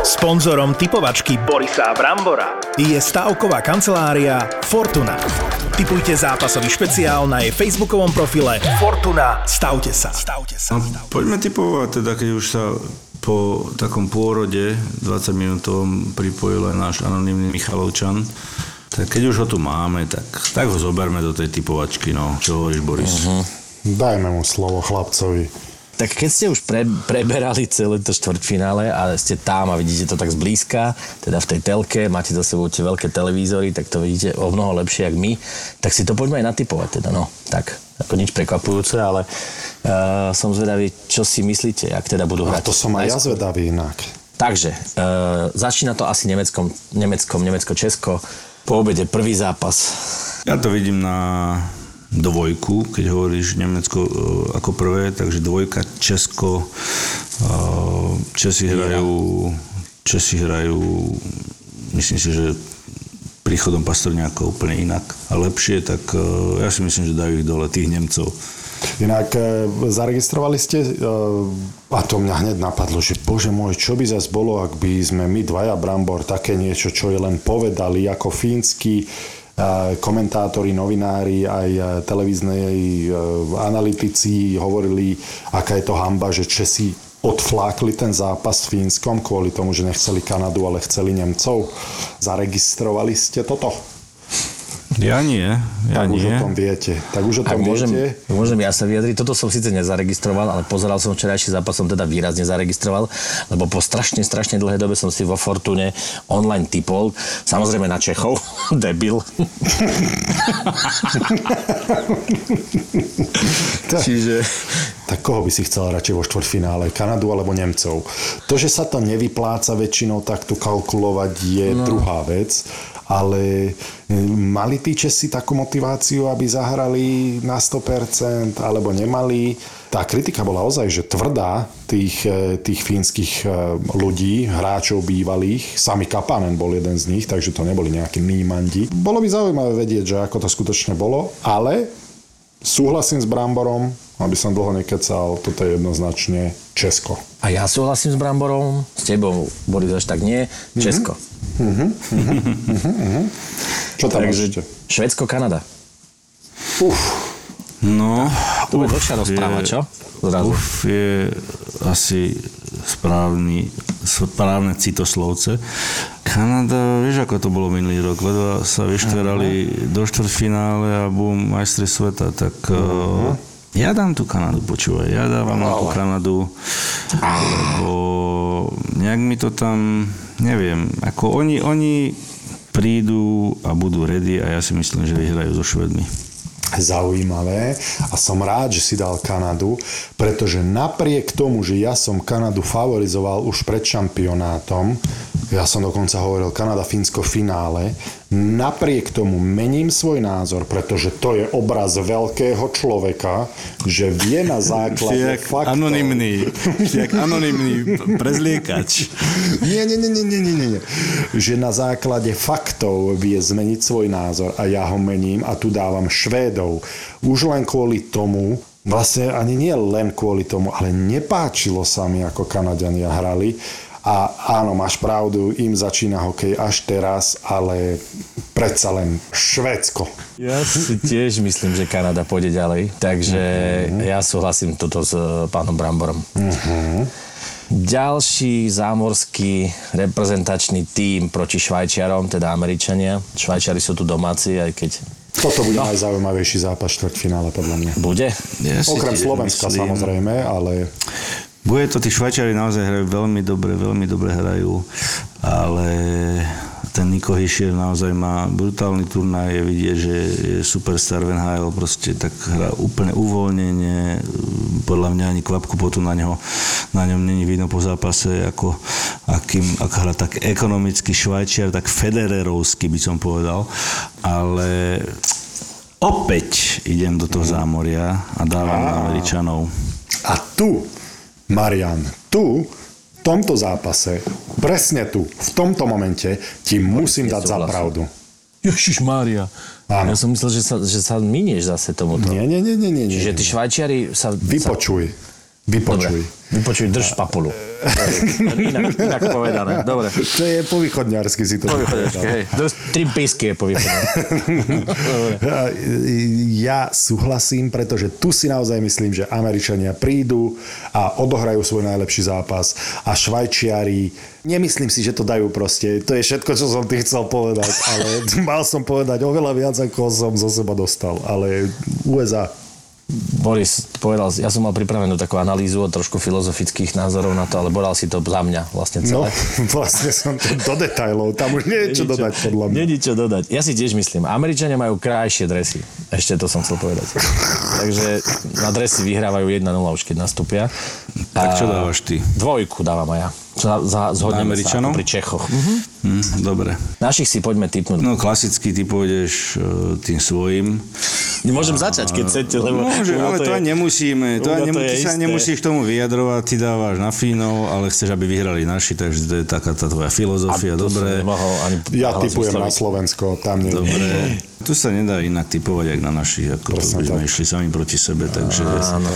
Sponzorom typovačky Borisa Brambora je stavková kancelária Fortuna. Typujte zápasový špeciál na jej facebookovom profile Fortuna. Stavte sa. Stavte sa. No, poďme typovať teda, keď už sa po takom pôrode 20 minútovom pripojil aj náš anonimný Michalovčan. Tak keď už ho tu máme, tak, tak ho zoberme do tej typovačky, no. Čo hovoríš, Boris? Uh-huh. Dajme mu slovo chlapcovi. Tak keď ste už pre, preberali celé to štvrťfinále a ste tam a vidíte to tak zblízka, teda v tej telke, máte za sebou tie veľké televízory, tak to vidíte o mnoho lepšie, jak my, tak si to poďme aj natypovať teda, no. Tak, ako nič prekvapujúce, ale uh, som zvedavý, čo si myslíte, ak teda budú A hrať. to som aj ja zvedavý inak. Takže, uh, začína to asi Nemeckom, Nemeckom, Nemecko-Česko. Po obede prvý zápas. Ja to vidím na dvojku, keď hovoríš Nemecko e, ako prvé, takže dvojka Česko, e, Česi hrajú, Česi hrajú, myslím si, že príchodom Pastorňáka úplne inak a lepšie, tak e, ja si myslím, že dajú ich dole tých Nemcov. Inak zaregistrovali ste, a to mňa hneď napadlo, že bože môj, čo by zase bolo, ak by sme my dvaja Brambor také niečo, čo je len povedali ako fínsky komentátori, novinári, aj e, televíznej e, analytici hovorili, aká je to hamba, že Česi odflákli ten zápas s Fínskom kvôli tomu, že nechceli Kanadu, ale chceli Nemcov. Zaregistrovali ste toto? Ja nie, ja tak už nie. o tom viete. Tak už o Ak tom môžem, viete. môžem ja sa vyjadriť, toto som síce nezaregistroval, ale pozeral som včerajší zápas, som teda výrazne zaregistroval, lebo po strašne, strašne dlhej dobe som si vo Fortune online typol, samozrejme na Čechov, debil. Čiže... Tak koho by si chcel radšej vo štvrťfinále? Kanadu alebo Nemcov? To, že sa to nevypláca väčšinou takto kalkulovať je no. druhá vec, ale e, mali tí Česi takú motiváciu, aby zahrali na 100% alebo nemali? Tá kritika bola ozaj, že tvrdá tých, e, tých fínskych e, ľudí, hráčov bývalých. Sami Kapanen bol jeden z nich, takže to neboli nejakí nímandi. Bolo by zaujímavé vedieť, že ako to skutočne bolo, ale súhlasím s Bramborom, aby som dlho nekecal, toto je jednoznačne Česko. A ja súhlasím s Bramborom, s tebou, Boris, až tak nie, Česko. Uh-huh, uh-huh, uh-huh. Čo tam ešte? Švedsko, Kanada. Uf. No, To bude dlhšia rozpráva, čo? Zrazu. Uf je asi správny, správne citoslovce. Kanada, vieš, ako to bolo minulý rok, ledva sa vyštverali do štvrťfinále a bum, majstri sveta, tak uh, ja dám tú Kanadu, počúvaj, ja dávam na tú Kanadu, lebo nejak mi to tam, neviem, ako oni, oni prídu a budú ready a ja si myslím, že vyhrajú so Švedmi. Zaujímavé. A som rád, že si dal Kanadu, pretože napriek tomu, že ja som Kanadu favorizoval už pred šampionátom, ja som dokonca hovoril Kanada-Fínsko finále, napriek tomu mením svoj názor, pretože to je obraz veľkého človeka, že vie na základe jak faktov... anonymný, jak anonymný prezliekač. Nie, nie, nie, nie, nie, nie, nie. Že na základe faktov vie zmeniť svoj názor a ja ho mením a tu dávam Švédov. Už len kvôli tomu, vlastne ani nie len kvôli tomu, ale nepáčilo sa mi, ako Kanadiania hrali. A áno, máš pravdu, im začína hokej až teraz, ale predsa len Švédsko. Ja si tiež myslím, že Kanada pôjde ďalej, takže uh-huh. ja súhlasím toto s eh, pánom Bramborom. Uh-huh. Ďalší zámorský reprezentačný tím proti Švajčiarom, teda Američania. Švajčiari sú tu domáci, aj keď... Toto bude no. najzaujímavejší zápas štvrťfinále, podľa mňa. Bude? Ja Okrem Slovenska myslím. samozrejme, ale... Bude to, tí Švajčiari naozaj hrajú veľmi dobre, veľmi dobre hrajú, ale ten Niko Hischier naozaj má brutálny turnaj, je vidieť, že je superstar v NHL, proste tak hrá úplne uvoľnenie, podľa mňa ani kvapku potu na, neho, na ňom není vidno po zápase, ako, akým, ak hrá tak ekonomický Švajčiar, tak federerovský by som povedal, ale opäť idem do toho zámoria a dávam na Američanov. A tu, Marian, tu, v tomto zápase, presne tu, v tomto momente, ti musím dať za pravdu. Ježiš Mária. Áno. Ja som myslel, že sa, že sa minieš zase tomuto. Nie, nie, nie, nie, nie. nie. Čiže tí Švajčiari sa... Vypočuj. Vypočuj. Dobre. Vypočuj, drž papulu. inak, inak povedané. Dobre. To je po východňarsky si to hej. Drž tri písky je povýchodňarsky. Ja súhlasím, pretože tu si naozaj myslím, že Američania prídu a odohrajú svoj najlepší zápas a Švajčiari, nemyslím si, že to dajú proste. To je všetko, čo som ty chcel povedať, ale mal som povedať oveľa viac, ako som zo seba dostal. Ale USA Boris povedal, ja som mal pripravenú takú analýzu od trošku filozofických názorov na to, ale boral si to za mňa vlastne No, celé. vlastne som to do detajlov, tam už nie je čo dodať podľa mňa. Není čo dodať. Ja si tiež myslím, Američania majú krajšie dresy. Ešte to som chcel povedať. Takže na dresy vyhrávajú 1-0 už keď nastúpia. Tak čo dávaš ty? Dvojku dávam aj ja. Za, za, zhodneme sa pri Čechoch. Mhm. Hm, dobre. Našich si poďme typnúť. No klasicky ty pôjdeš e, tým svojim. Môžem začať, keď chcete, lebo... Môže, ale to, je- aj nemusíme. To aj nemu, je ty sa isté. nemusíš k tomu vyjadrovať, ty dávaš na Fínov, ale chceš, aby vyhrali naši, takže to je taká tá tvoja filozofia, A to dobre. ani Ja typujem na. Slovensko, tam nie Dobre. Tu sa nedá inak typovať, jak na našich, ako to Presne by sme tak. išli sami proti sebe, takže Áno.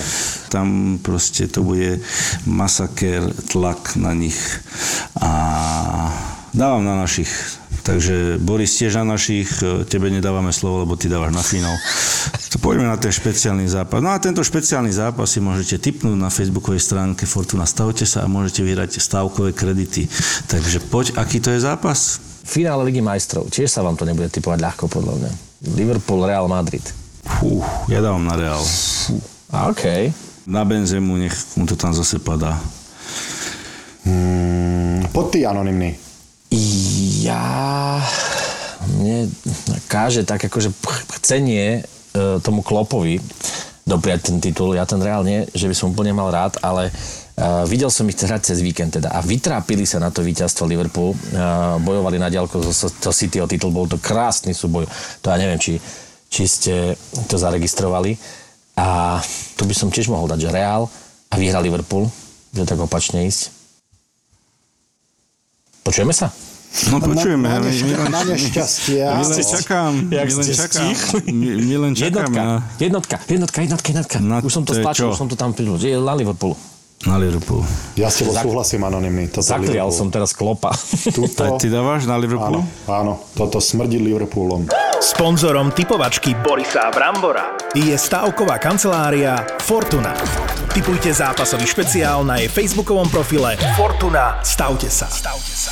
tam proste to bude masaker, tlak na nich a dávam na našich. Takže Boris tiež na našich, e, tebe nedávame slovo, lebo ty dávaš na. To poďme na ten špeciálny zápas. No a tento špeciálny zápas si môžete tipnúť na facebookovej stránke Fortuna. Stavte sa a môžete vyhrať stávkové kredity. Takže poď, aký to je zápas? Finále Ligy majstrov. Tiež sa vám to nebude typovať ľahko, podľa mňa. Liverpool, Real Madrid. Fú, ja dávam na Real. A OK. Na Benzemu, nech mu to tam zase padá. Mm, Poď ty, anonymný. Ja... Mne káže tak akože chcenie e, tomu Klopovi dopriať ten titul. Ja ten Real nie, že by som úplne mal rád, ale uh, videl som ich hrať cez víkend teda a vytrápili sa na to víťazstvo Liverpool. Uh, bojovali na ďalko zo zo City o titul, bol to krásny súboj. To ja neviem, či, či ste to zaregistrovali. A tu by som tiež mohol dať, že Real a vyhra Liverpool, že tak opačne ísť. Počujeme sa? No počujeme, na, na nešťastie. my len čakám, Jak my len čakám, my, my len čakáme Jednotka, na, jednotka, jednotka, jednotka, jednotka. Na už som to stlačil, už som to tam pil. Je na Liverpool. Na Liverpool. Ja s tebou Zak- súhlasím, anonymný. Toto Zaklial Liverpool. som teraz klopa. Tuto, Tak ty dávaš na Liverpool? áno, áno, toto smrdí Liverpoolom. Sponzorom typovačky Borisa Brambora je stavková kancelária Fortuna. Typujte zápasový špeciál na jej facebookovom profile Fortuna. Stavte sa. Stavte sa.